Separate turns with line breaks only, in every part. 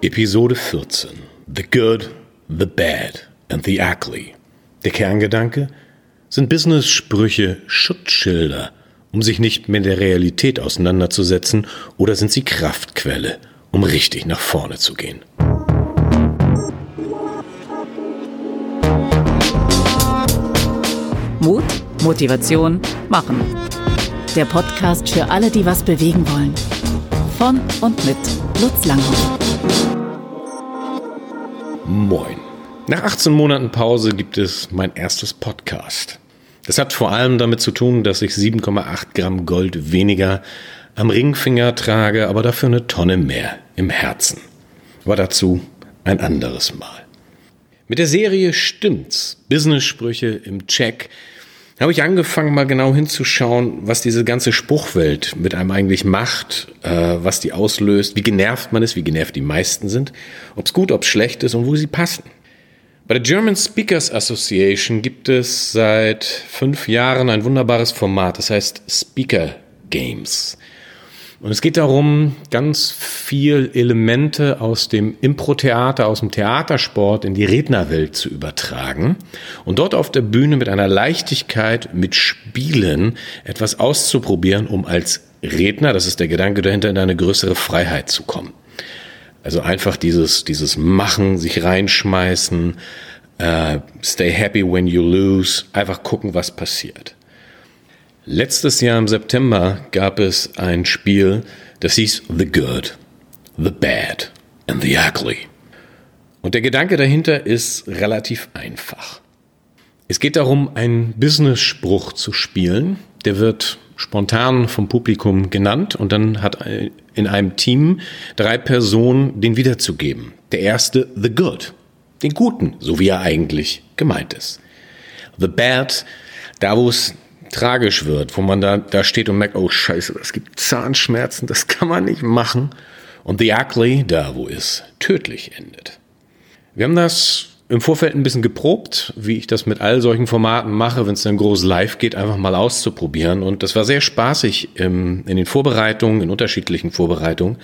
Episode 14. The Good, The Bad and The Ugly. Der Kerngedanke? Sind Business-Sprüche Schutzschilder, um sich nicht mit der Realität auseinanderzusetzen, oder sind sie Kraftquelle, um richtig nach vorne zu gehen?
Mut, Motivation, Machen. Der Podcast für alle, die was bewegen wollen. Von und mit Lutz Langhoff.
Moin. Nach 18 Monaten Pause gibt es mein erstes Podcast. Das hat vor allem damit zu tun, dass ich 7,8 Gramm Gold weniger am Ringfinger trage, aber dafür eine Tonne mehr im Herzen. Aber dazu ein anderes Mal. Mit der Serie Stimmt's. Business-Sprüche im Check habe ich angefangen, mal genau hinzuschauen, was diese ganze Spruchwelt mit einem eigentlich macht, äh, was die auslöst, wie genervt man ist, wie genervt die meisten sind, ob es gut, ob es schlecht ist und wo sie passen. Bei der German Speakers Association gibt es seit fünf Jahren ein wunderbares Format, das heißt Speaker Games. Und es geht darum, ganz viel Elemente aus dem Impro-Theater, aus dem Theatersport in die Rednerwelt zu übertragen und dort auf der Bühne mit einer Leichtigkeit, mit Spielen etwas auszuprobieren, um als Redner, das ist der Gedanke dahinter, in eine größere Freiheit zu kommen. Also einfach dieses, dieses Machen, sich reinschmeißen, uh, stay happy when you lose, einfach gucken, was passiert. Letztes Jahr im September gab es ein Spiel, das hieß The Good, The Bad and The Ugly. Und der Gedanke dahinter ist relativ einfach. Es geht darum, einen Business-Spruch zu spielen. Der wird spontan vom Publikum genannt und dann hat in einem Team drei Personen den wiederzugeben. Der erste, The Good, den Guten, so wie er eigentlich gemeint ist. The Bad, da wo es tragisch wird, wo man da, da steht und merkt, oh scheiße, das gibt Zahnschmerzen, das kann man nicht machen. Und The Ugly, da wo es tödlich endet. Wir haben das im Vorfeld ein bisschen geprobt, wie ich das mit all solchen Formaten mache, wenn es dann groß live geht, einfach mal auszuprobieren. Und das war sehr spaßig im, in den Vorbereitungen, in unterschiedlichen Vorbereitungen,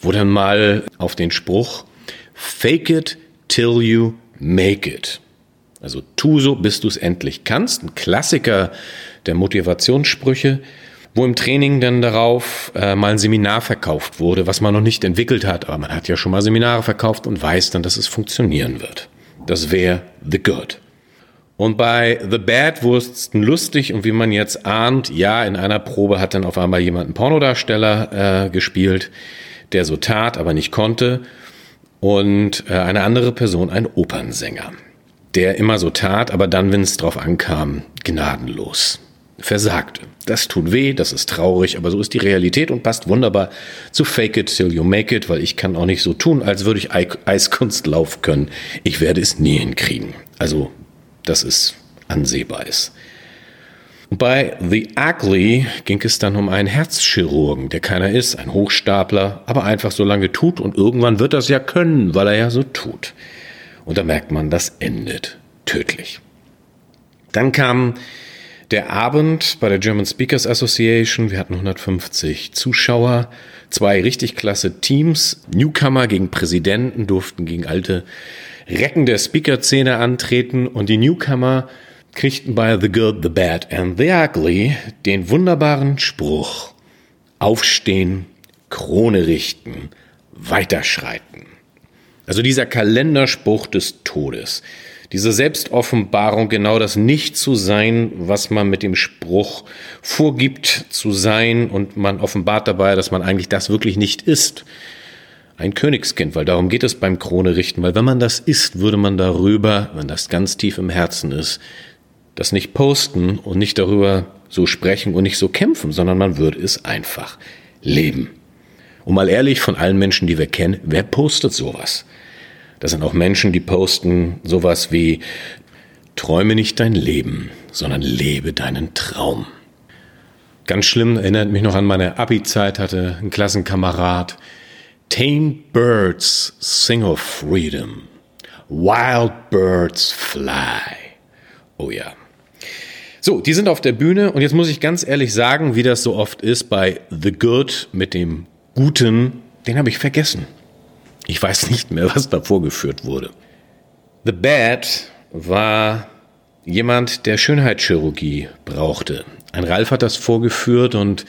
wo dann mal auf den Spruch Fake it till you make it. Also tu so, bis du es endlich kannst. Ein Klassiker der Motivationssprüche, wo im Training dann darauf äh, mal ein Seminar verkauft wurde, was man noch nicht entwickelt hat, aber man hat ja schon mal Seminare verkauft und weiß dann, dass es funktionieren wird. Das wäre The Good. Und bei The Bad Wursten lustig und wie man jetzt ahnt, ja, in einer Probe hat dann auf einmal jemand einen Pornodarsteller äh, gespielt, der so tat, aber nicht konnte. Und äh, eine andere Person ein Opernsänger, der immer so tat, aber dann, wenn es drauf ankam, gnadenlos versagte. Das tut weh, das ist traurig, aber so ist die Realität und passt wunderbar zu Fake It Till You Make It, weil ich kann auch nicht so tun, als würde ich Eiskunstlauf können. Ich werde es nie hinkriegen. Also, dass es ansehbar ist. Bei The Ugly ging es dann um einen Herzchirurgen, der keiner ist, ein Hochstapler, aber einfach so lange tut und irgendwann wird das ja können, weil er ja so tut. Und da merkt man, das endet tödlich. Dann kam der Abend bei der German Speakers Association. Wir hatten 150 Zuschauer, zwei richtig klasse Teams. Newcomer gegen Präsidenten durften gegen alte Recken der Speaker-Szene antreten und die Newcomer kriegten bei The Good, The Bad and The Ugly den wunderbaren Spruch Aufstehen, Krone richten, weiterschreiten. Also dieser Kalenderspruch des Todes diese Selbstoffenbarung, genau das nicht zu sein, was man mit dem Spruch vorgibt zu sein und man offenbart dabei, dass man eigentlich das wirklich nicht ist. Ein Königskind, weil darum geht es beim Krone richten, weil wenn man das ist, würde man darüber, wenn das ganz tief im Herzen ist, das nicht posten und nicht darüber so sprechen und nicht so kämpfen, sondern man würde es einfach leben. Und mal ehrlich, von allen Menschen, die wir kennen, wer postet sowas? Das sind auch Menschen, die posten sowas wie Träume nicht dein Leben, sondern lebe deinen Traum. Ganz schlimm, erinnert mich noch an meine Abi-Zeit, hatte ein Klassenkamerad. Tame birds sing of freedom. Wild birds fly. Oh ja. So, die sind auf der Bühne und jetzt muss ich ganz ehrlich sagen, wie das so oft ist bei The Good mit dem Guten, den habe ich vergessen. Ich weiß nicht mehr, was da vorgeführt wurde. The Bad war jemand, der Schönheitschirurgie brauchte. Ein Ralf hat das vorgeführt und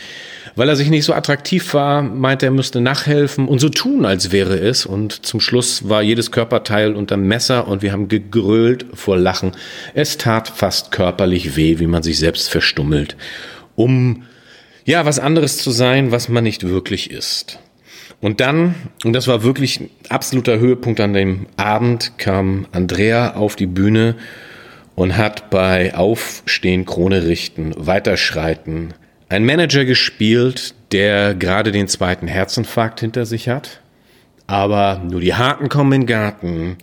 weil er sich nicht so attraktiv war, meinte er müsste nachhelfen und so tun, als wäre es. Und zum Schluss war jedes Körperteil unter Messer und wir haben gegrölt vor Lachen. Es tat fast körperlich weh, wie man sich selbst verstummelt, um ja was anderes zu sein, was man nicht wirklich ist. Und dann, und das war wirklich ein absoluter Höhepunkt an dem Abend, kam Andrea auf die Bühne und hat bei Aufstehen, Krone richten, Weiterschreiten ein Manager gespielt, der gerade den zweiten Herzinfarkt hinter sich hat. Aber nur die Harten kommen in den Garten.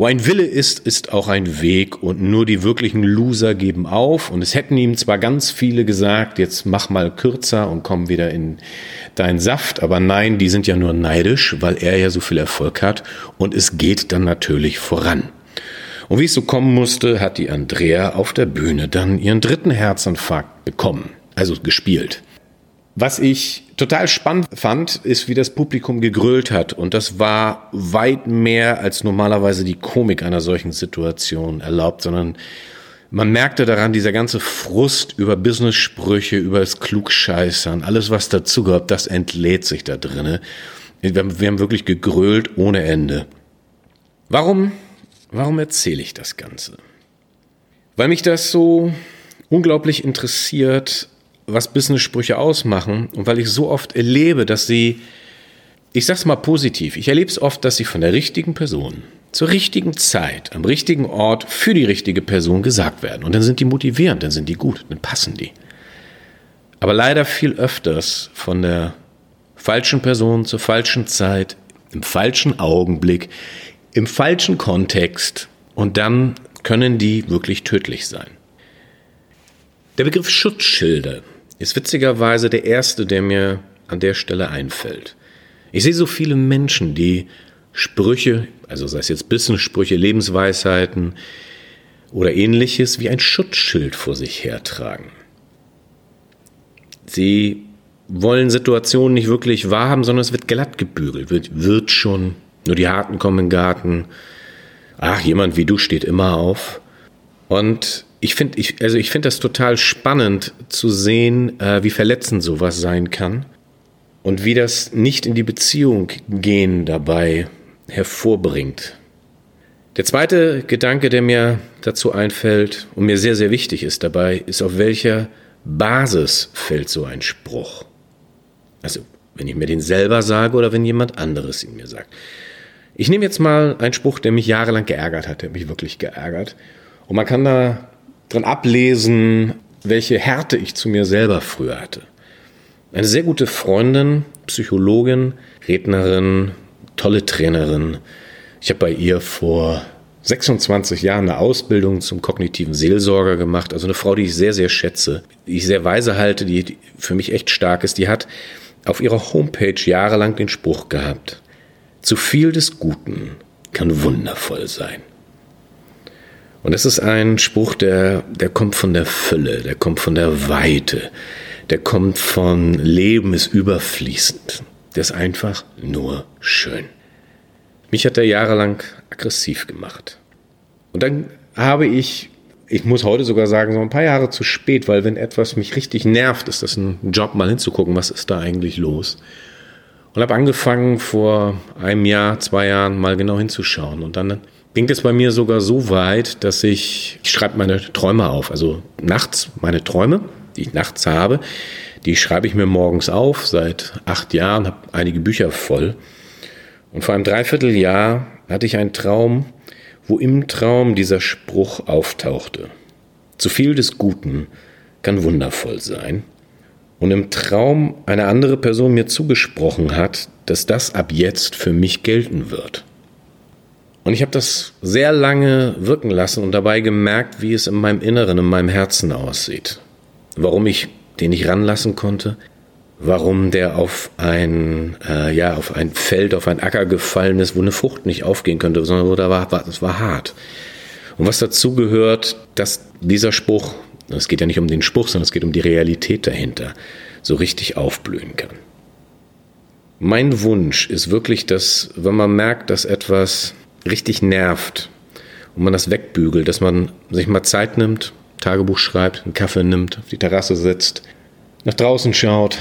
Wo ein Wille ist, ist auch ein Weg und nur die wirklichen Loser geben auf. Und es hätten ihm zwar ganz viele gesagt, jetzt mach mal kürzer und komm wieder in deinen Saft, aber nein, die sind ja nur neidisch, weil er ja so viel Erfolg hat und es geht dann natürlich voran. Und wie es so kommen musste, hat die Andrea auf der Bühne dann ihren dritten Herzinfarkt bekommen, also gespielt. Was ich total spannend fand, ist, wie das Publikum gegrölt hat. Und das war weit mehr als normalerweise die Komik einer solchen Situation erlaubt, sondern man merkte daran, dieser ganze Frust über Business-Sprüche, über das Klugscheißern, alles was dazugehört, das entlädt sich da drinne. Wir haben wirklich gegrölt ohne Ende. Warum Warum erzähle ich das Ganze? Weil mich das so unglaublich interessiert, was Business-Sprüche ausmachen und weil ich so oft erlebe, dass sie, ich sag's mal positiv, ich erlebe es oft, dass sie von der richtigen Person zur richtigen Zeit, am richtigen Ort für die richtige Person gesagt werden. Und dann sind die motivierend, dann sind die gut, dann passen die. Aber leider viel öfters von der falschen Person zur falschen Zeit, im falschen Augenblick, im falschen Kontext und dann können die wirklich tödlich sein. Der Begriff Schutzschilde ist witzigerweise der erste, der mir an der Stelle einfällt. Ich sehe so viele Menschen, die Sprüche, also sei es jetzt Business-Sprüche, Lebensweisheiten oder ähnliches, wie ein Schutzschild vor sich hertragen. Sie wollen Situationen nicht wirklich wahrhaben, sondern es wird glatt gebügelt, wird, wird schon, nur die Harten kommen in den Garten. Ach, jemand wie du steht immer auf. Und ich finde, ich, also ich finde das total spannend zu sehen, äh, wie verletzend sowas sein kann und wie das nicht in die Beziehung gehen dabei hervorbringt. Der zweite Gedanke, der mir dazu einfällt und mir sehr, sehr wichtig ist dabei, ist, auf welcher Basis fällt so ein Spruch? Also, wenn ich mir den selber sage oder wenn jemand anderes ihn mir sagt. Ich nehme jetzt mal einen Spruch, der mich jahrelang geärgert hat, der mich wirklich geärgert. Und man kann da dran ablesen, welche Härte ich zu mir selber früher hatte. Eine sehr gute Freundin, Psychologin, Rednerin, tolle Trainerin. Ich habe bei ihr vor 26 Jahren eine Ausbildung zum kognitiven Seelsorger gemacht. Also eine Frau, die ich sehr, sehr schätze, die ich sehr weise halte, die für mich echt stark ist. Die hat auf ihrer Homepage jahrelang den Spruch gehabt. Zu viel des Guten kann wundervoll sein. Und das ist ein Spruch, der, der kommt von der Fülle, der kommt von der Weite, der kommt von Leben ist überfließend. Der ist einfach nur schön. Mich hat er jahrelang aggressiv gemacht. Und dann habe ich, ich muss heute sogar sagen, so ein paar Jahre zu spät, weil wenn etwas mich richtig nervt, ist das ein Job, mal hinzugucken, was ist da eigentlich los und habe angefangen vor einem Jahr, zwei Jahren mal genau hinzuschauen. Und dann ging es bei mir sogar so weit, dass ich, ich schreibe meine Träume auf. Also nachts meine Träume, die ich nachts habe, die schreibe ich mir morgens auf. Seit acht Jahren habe einige Bücher voll. Und vor einem Dreivierteljahr hatte ich einen Traum, wo im Traum dieser Spruch auftauchte. Zu viel des Guten kann wundervoll sein und im Traum eine andere Person mir zugesprochen hat, dass das ab jetzt für mich gelten wird. Und ich habe das sehr lange wirken lassen und dabei gemerkt, wie es in meinem Inneren, in meinem Herzen aussieht. Warum ich den nicht ranlassen konnte, warum der auf ein, äh, ja, auf ein Feld, auf ein Acker gefallen ist, wo eine Frucht nicht aufgehen könnte, sondern wo da war, es war hart. Und was dazu gehört, dass dieser Spruch es geht ja nicht um den Spruch, sondern es geht um die Realität dahinter, so richtig aufblühen kann. Mein Wunsch ist wirklich, dass, wenn man merkt, dass etwas richtig nervt und man das wegbügelt, dass man sich mal Zeit nimmt, Tagebuch schreibt, einen Kaffee nimmt, auf die Terrasse sitzt, nach draußen schaut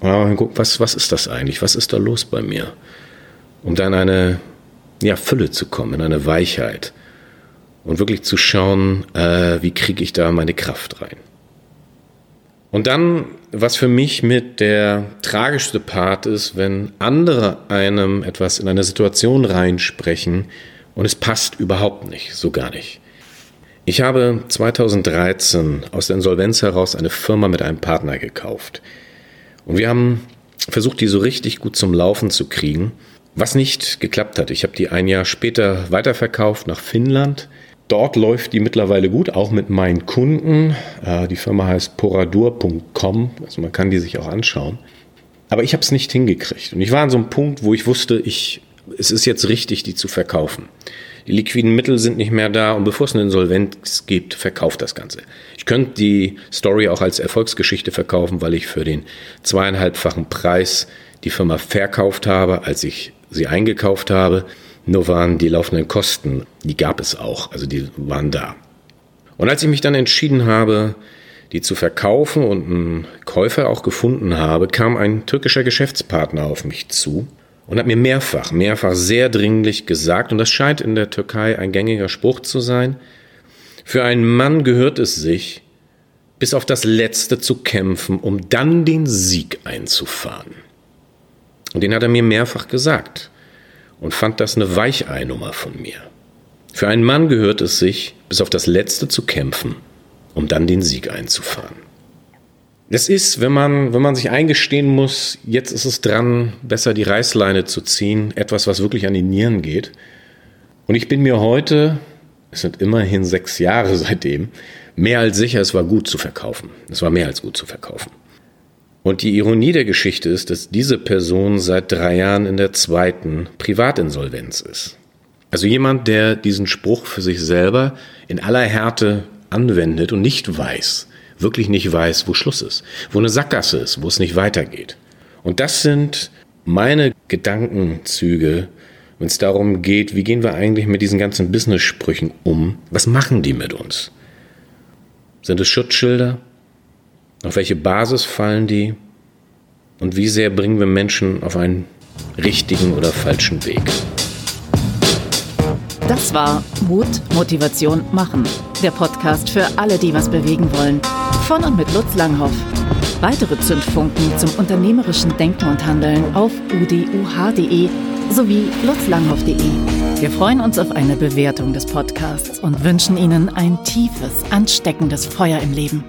und guckt, was, was ist das eigentlich? Was ist da los bei mir? Um dann eine ja, Fülle zu kommen, in eine Weichheit und wirklich zu schauen, äh, wie kriege ich da meine Kraft rein. Und dann, was für mich mit der tragischste Part ist, wenn andere einem etwas in eine Situation reinsprechen und es passt überhaupt nicht, so gar nicht. Ich habe 2013 aus der Insolvenz heraus eine Firma mit einem Partner gekauft. Und wir haben versucht, die so richtig gut zum Laufen zu kriegen, was nicht geklappt hat. Ich habe die ein Jahr später weiterverkauft nach Finnland Dort läuft die mittlerweile gut, auch mit meinen Kunden. Äh, die Firma heißt poradur.com, also man kann die sich auch anschauen. Aber ich habe es nicht hingekriegt. Und ich war an so einem Punkt, wo ich wusste, ich, es ist jetzt richtig, die zu verkaufen. Die liquiden Mittel sind nicht mehr da und bevor es eine Insolvenz gibt, verkauft das Ganze. Ich könnte die Story auch als Erfolgsgeschichte verkaufen, weil ich für den zweieinhalbfachen Preis die Firma verkauft habe, als ich sie eingekauft habe. Nur waren die laufenden Kosten, die gab es auch, also die waren da. Und als ich mich dann entschieden habe, die zu verkaufen und einen Käufer auch gefunden habe, kam ein türkischer Geschäftspartner auf mich zu und hat mir mehrfach, mehrfach sehr dringlich gesagt, und das scheint in der Türkei ein gängiger Spruch zu sein, für einen Mann gehört es sich, bis auf das Letzte zu kämpfen, um dann den Sieg einzufahren. Und den hat er mir mehrfach gesagt und fand das eine Weicheinummer von mir. Für einen Mann gehört es sich, bis auf das Letzte zu kämpfen, um dann den Sieg einzufahren. Das ist, wenn man, wenn man sich eingestehen muss, jetzt ist es dran, besser die Reißleine zu ziehen, etwas, was wirklich an die Nieren geht. Und ich bin mir heute, es sind immerhin sechs Jahre seitdem, mehr als sicher, es war gut zu verkaufen. Es war mehr als gut zu verkaufen. Und die Ironie der Geschichte ist, dass diese Person seit drei Jahren in der zweiten Privatinsolvenz ist. Also jemand, der diesen Spruch für sich selber in aller Härte anwendet und nicht weiß, wirklich nicht weiß, wo Schluss ist, wo eine Sackgasse ist, wo es nicht weitergeht. Und das sind meine Gedankenzüge, wenn es darum geht, wie gehen wir eigentlich mit diesen ganzen Business-Sprüchen um? Was machen die mit uns? Sind es Schutzschilder? Auf welche Basis fallen die? Und wie sehr bringen wir Menschen auf einen richtigen oder falschen Weg?
Das war Mut, Motivation, Machen. Der Podcast für alle, die was bewegen wollen. Von und mit Lutz Langhoff. Weitere Zündfunken zum unternehmerischen Denken und Handeln auf uduh.de sowie lutzlanghoff.de. Wir freuen uns auf eine Bewertung des Podcasts und wünschen Ihnen ein tiefes, ansteckendes Feuer im Leben.